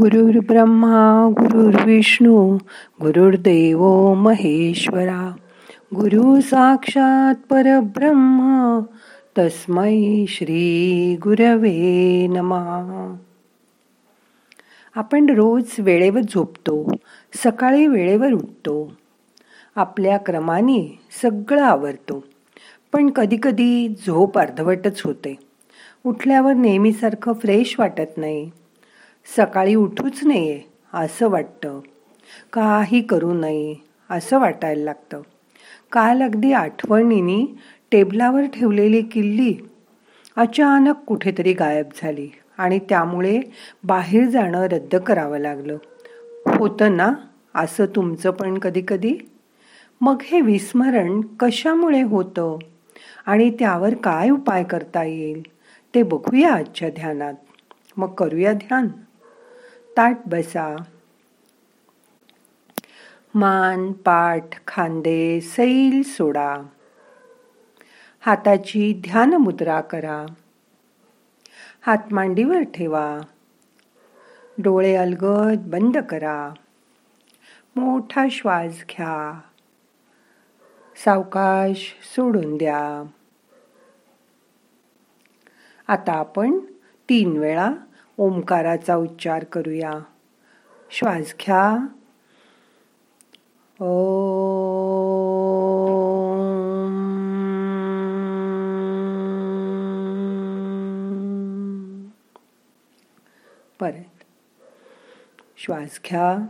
गुरुर् ब्रह्मा गुरुर्विष्णू गुरुर्देव महेश्वरा. गुरु साक्षात परब्रह्म तस्मै श्री गुरवे नमा. आपण रोज वेळेवर झोपतो सकाळी वेळेवर उठतो. आपल्या क्रमाने सगळं आवरतो. पण कधीकधी झोप अर्धवटच होते. उठल्यावर नेहमीसारखं फ्रेश वाटत नाही. सकाळी उठूच नये असं वाटतं. काही करू नये असं वाटायला लागतं. काल अगदी आठवणीने टेबलावर ठेवलेली किल्ली अचानक कुठेतरी गायब झाली आणि त्यामुळे बाहेर जाणं रद्द करावं लागलं. होतं ना? असं तुमचं पण कधी कधी मग हे विस्मरण कशामुळे होतं? आणि त्यावर काय उपाय करता येईल? ते बघूया आजच्या ध्यानात. मग करूया ध्यान. ताट बसा. मान पाठ खांदे सैल सोडा. हाताची ध्यान मुद्रा करा. हात मांडीवर ठेवा. डोळे अलगद बंद करा. मोठा श्वास घ्या. सावकाश सोडून द्या. आता आपण तीन वेळा ओंकाराचा उच्चार करूया. श्वास घ्या. ओ परत. श्वास घ्या.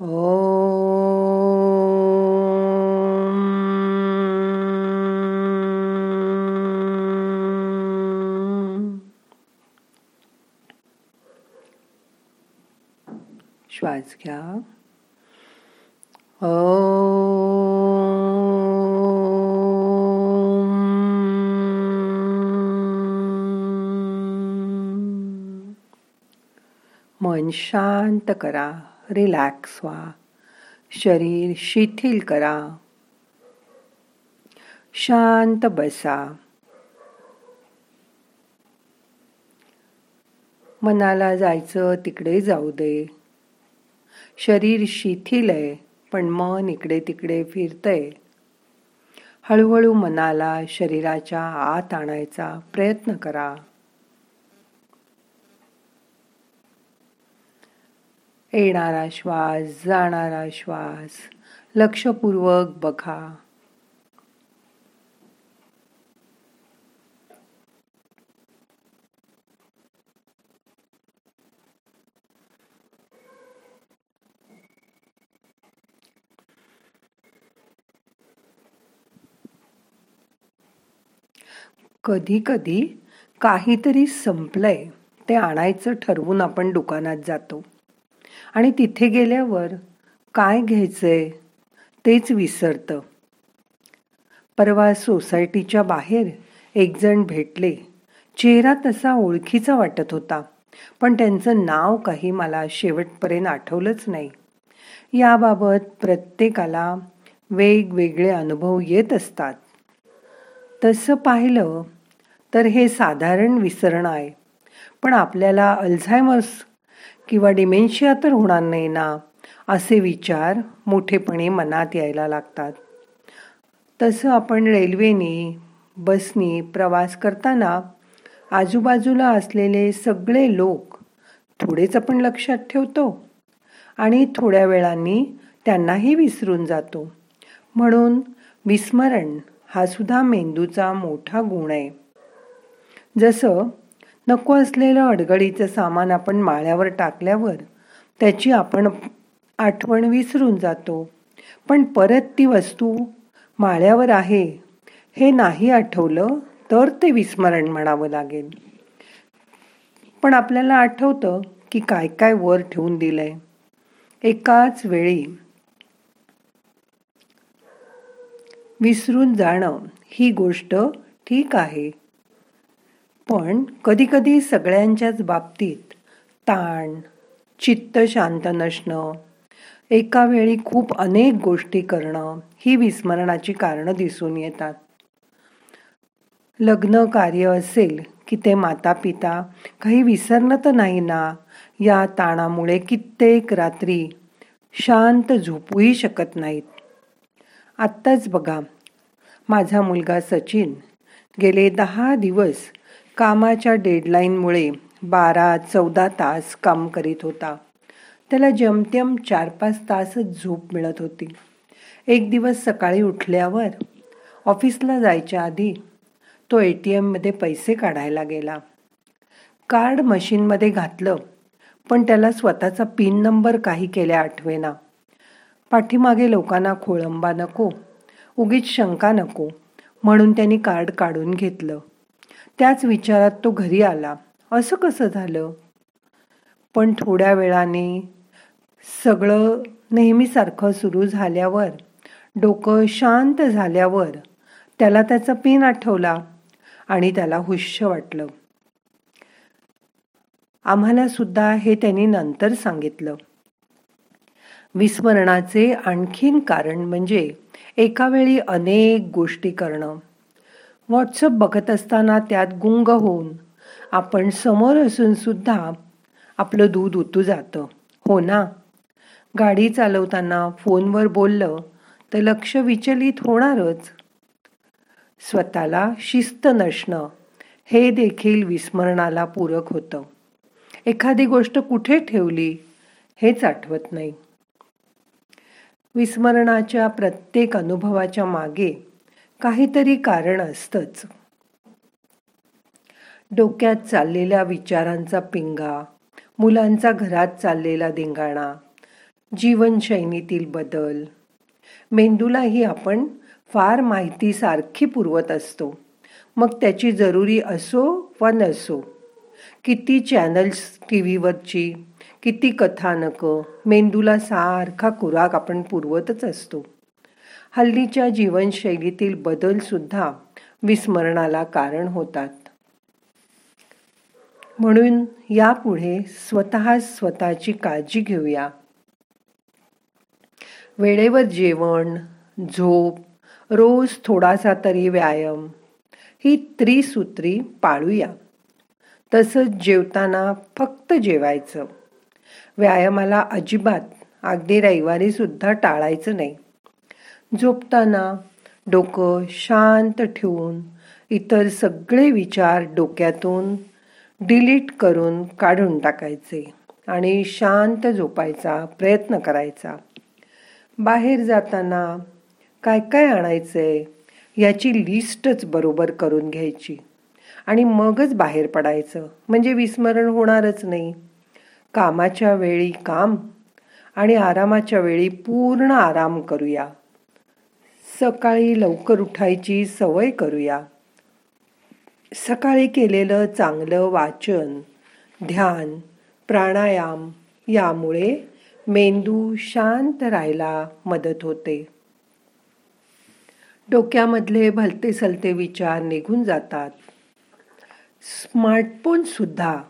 ओ श्वास घ्या. ओ मन शांत करा रिलॅक्स व्हा. शरीर शिथिल करा. शांत बसा. मनाला जायचं तिकडे जाऊ दे. शरीर शिथिल आहे पण मन इकडे तिकडे फिरतय. हळूहळू मनाला शरीराच्या आत आणायचा प्रयत्न करा. येणारा श्वास जाणारा श्वास लक्षपूर्वक बघा. कधी कधी काहीतरी संपलंय ते आणायचं ठरवून आपण दुकानात जातो. आणि तिथे गेल्यावर काय घ्यायचंय तेच विसरतं. परवा सोसायटीच्या बाहेर एक जण भेटले. चेहरा तसा ओळखीचा वाटत होता पण त्यांचं नाव काही मला शेवटपर्यंत आठवलंच नाही. याबाबत प्रत्येकाला वेगवेगळे अनुभव येत असतात. तसं पाहिलं तर हे साधारण विसरणं आहे. पण आपल्याला अल्झायमर्स किंवा डिमेन्शिया तर होणार नाही ना असे विचार मोठेपणे मनात यायला लागतात. तसं आपण रेल्वेने बसनी प्रवास करताना आजूबाजूला असलेले सगळे लोक थोडेच आपण लक्षात ठेवतो आणि थोड्या वेळांनी त्यांनाही विसरून जातो. म्हणून विस्मरण हा सुद्धा मेंदूचा मोठा गुण आहे. जसं नको असलेलं अडगळीचं सामान आपण माळ्यावर टाकल्यावर त्याची आपण आठवण विसरून जातो. पण परत ती वस्तू माळ्यावर आहे हे नाही आठवलं तर ते विस्मरण म्हणावं लागेल. पण आपल्याला आठवतं की काय काय वर ठेवून दिलंय. एकाच वेळी विसरून जाणं ही गोष्ट ठीक आहे. पण कधीकधी सगळ्यांच्याच बाबतीत ताण चित्त शांत नसणं एका वेळी खूप अनेक गोष्टी करणं ही विस्मरणाची कारणं दिसून येतात. लग्न कार्य असेल की ते माता पिता काही विसरलं तर नाही ना या ताणामुळे कित्येक रात्री शांत झोपूही शकत नाहीत. आत्ताच बघा माझा मुलगा सचिन गेले दहा दिवस कामाच्या डेडलाईनमुळे बारा चौदा तास काम करीत होता. त्याला जमतेम चार पाच तासच झोप मिळत होती. एक दिवस सकाळी उठल्यावर ऑफिसला जायच्या आधी तो ए टी एममध्ये पैसे काढायला गेला. कार्ड मशीनमध्ये घातलं पण त्याला स्वतःचा पिन नंबर काही केल्या आठवेना. पाठीमागे लोकांना खोळंबा नको उगीच शंका नको म्हणून त्यांनी कार्ड काढून घेतलं. त्याच विचारात तो घरी आला. असं कसं झालं? पण थोड्या वेळाने सगळं नेहमीसारखं सुरू झाल्यावर डोकं शांत झाल्यावर त्याला त्याचा पिन आठवला आणि त्याला हुश्य वाटलं. आम्हाला सुद्धा हे त्यांनी नंतर सांगितलं. विस्मरणाचे आणखीन कारण म्हणजे एका वेळी अनेक गोष्टी करणं. व्हॉट्सअप बघत असताना त्यात गुंग होऊन आपण समोर असून सुद्धा आपलं दूध उतू जातं. हो ना? गाडी चालवताना फोनवर बोललं तर लक्ष विचलित होणारच. स्वतःला शिस्त नसणं हे देखील विस्मरणाला पूरक होतं. एखादी गोष्ट कुठे ठेवली हेच आठवत नाही. विस्मरणाच्या प्रत्येक अनुभवाच्या मागे काहीतरी कारण असतंच. डोक्यात चाललेल्या विचारांचा पिंगा मुलांचा घरात चाललेला धिंगाणा जीवनशैलीतील बदल. मेंदूलाही आपण फार माहिती सारखी पुरवत असतो. मग त्याची जरुरी असो वा नसो किती चॅनल्स टी व्हीवरची किती कथानकं मेंदूला सारखा खुराक आपण पुरवतच असतो. हल्लीच्या जीवनशैलीतील बदलसुद्धा विस्मरणाला कारण होतात. म्हणून यापुढे स्वतः स्वतःची काळजी घेऊया. वेळेवर जेवण झोप रोज थोडासा तरी व्यायाम ही त्रिसूत्री पाळूया. तसंच जेवताना फक्त जेवायचं. व्यायामाला अजिबात अगदी रविवारीसुद्धा टाळायचं नाही. झोपताना डोकं शांत ठेवून इतर सगळे विचार डोक्यातून डिलीट करून काढून टाकायचे आणि शांत झोपायचा प्रयत्न करायचा. बाहेर जाताना काय काय आणायचंय याची लिस्टच बरोबर करून घ्यायची आणि मगच बाहेर पडायचं. म्हणजे विस्मरण होणारच नाही. कामाच्या वेळी काम आणि आरामाच्या वेळी पूर्ण आराम करूया. सकाळी लवकर उठायची सवय करूया. सकाळी केलेलं चांगलं वाचन ध्यान प्राणायाम यामुळे मेंदू शांत राहायला मदत होते. डोक्यामधले भलते सलते विचार निघून जातात. स्मार्टफोन सुद्धा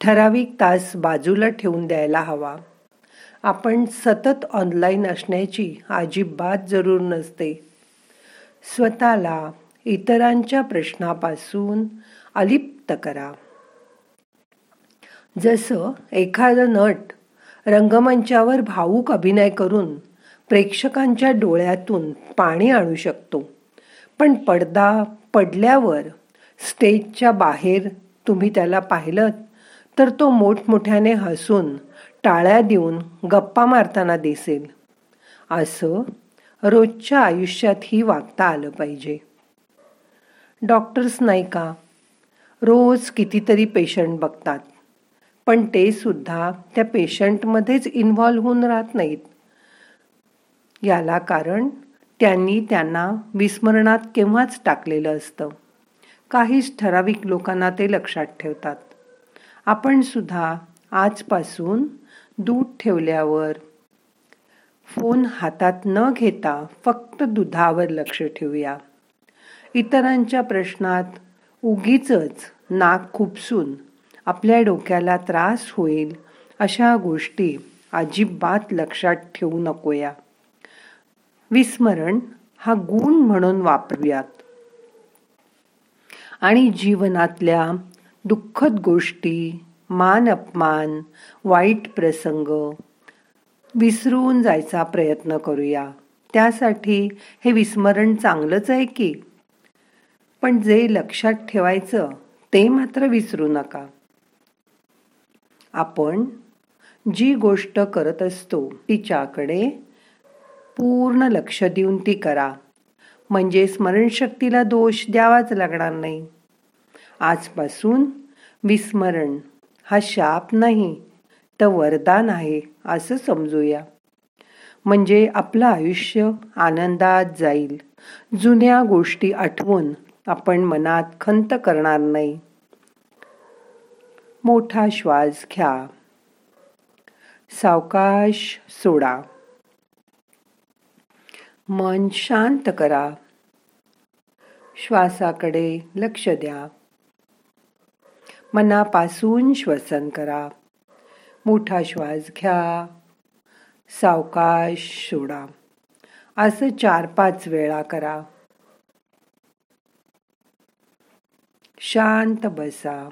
ठराविक तास बाजूला ठेवून द्यायला हवा. आपण सतत ऑनलाईन असण्याची अजिबात जरूर नसते. स्वतःला इतरांच्या प्रश्नापासून अलिप्त करा. जसं एखादं नट रंगमंचावर भावूक अभिनय करून प्रेक्षकांच्या डोळ्यातून पाणी आणू शकतो पण पडदा पडल्यावर स्टेजच्या बाहेर तुम्ही त्याला पाहिलं तर तो मोठमोठ्याने हसून टाळ्या देऊन गप्पा मारताना दिसेल. असं रोजच्या आयुष्यातही वागता आलं पाहिजे. डॉक्टर्स नाही का? रोज कितीतरी पेशंट बघतात. पण ते सुद्धा त्या पेशंटमध्येच इन्व्हॉल्व्ह होऊन राहत नाहीत. याला कारण त्यांनी त्यांना विस्मरणात केव्हाच टाकलेलं असतं. काहीच ठराविक लोकांना ते लक्षात ठेवतात. आपण सुद्धा आजपासून दूध ठेवल्यावर फोन हातात न घेता फक्त दुधावर लक्ष ठेवूया. इतरांच्या प्रश्नात उगीच नाक खुपसून आपल्या डोक्याला त्रास होईल अशा गोष्टी अजिबात लक्षात ठेवू नकोया. विस्मरण हा गुण म्हणून वापरूयात. आणि जीवनातल्या दुःखद गोष्टी मान अपमान वाईट प्रसंग विसरून जायचा प्रयत्न करूया. त्यासाठी हे विस्मरण चांगलंच आहे की? पण जे लक्षात ठेवायचं ते मात्र विसरू नका. आपण जी गोष्ट करत असतो तिच्याकडे पूर्ण लक्ष देऊन ती करा. म्हणजे स्मरणशक्तीला दोष द्यावाच लागणार नाही. आजपासून विस्मरण हा शाप नाही तर वरदान आहे. असं समजूया. म्हणजे आपलं आयुष्य आनंदात जाईल. जुन्या गोष्टी आठवून आपण मनात खंत करणार नाही. मोठा श्वास घ्या. सावकाश सोडा. मन शांत करा. श्वासाकडे लक्ष द्या. मनापासून श्वसन करा. मोठा श्वास घ्या. सावकाश सोडा. असं चार पाच वेळा करा. शांत बसा.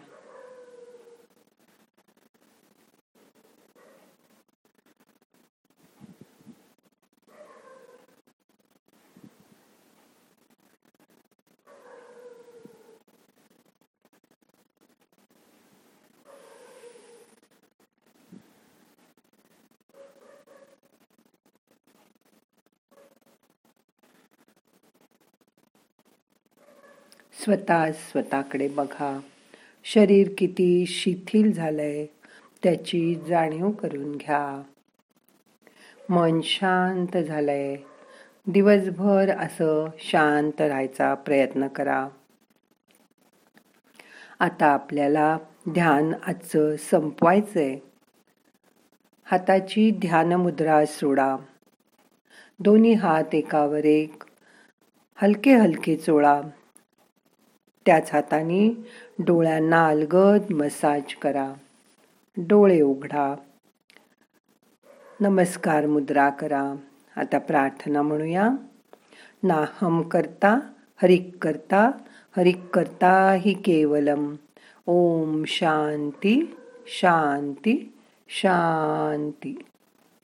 स्वतः स्वतःकडे बघा. शरीर किती शिथिल झालंय त्याची जाणीव करून घ्या. मन शांत झालंय. दिवसभर असं शांत राहायचा प्रयत्न करा. आता आपल्याला ध्यान आजचं संपवायचंय. हाताची ध्यान मुद्रा सोडा. दोन्ही हात एकावर एक. हलके हलके चोळा. त्याच हाताने डोळ्यांना अलगद मसाज करा. डोळे उघडा. नमस्कार मुद्रा करा. आता प्रार्थना म्हणूया. नाहम करता हरिक करता हरिक करता ही केवलम. ओम शांती शांती शांती.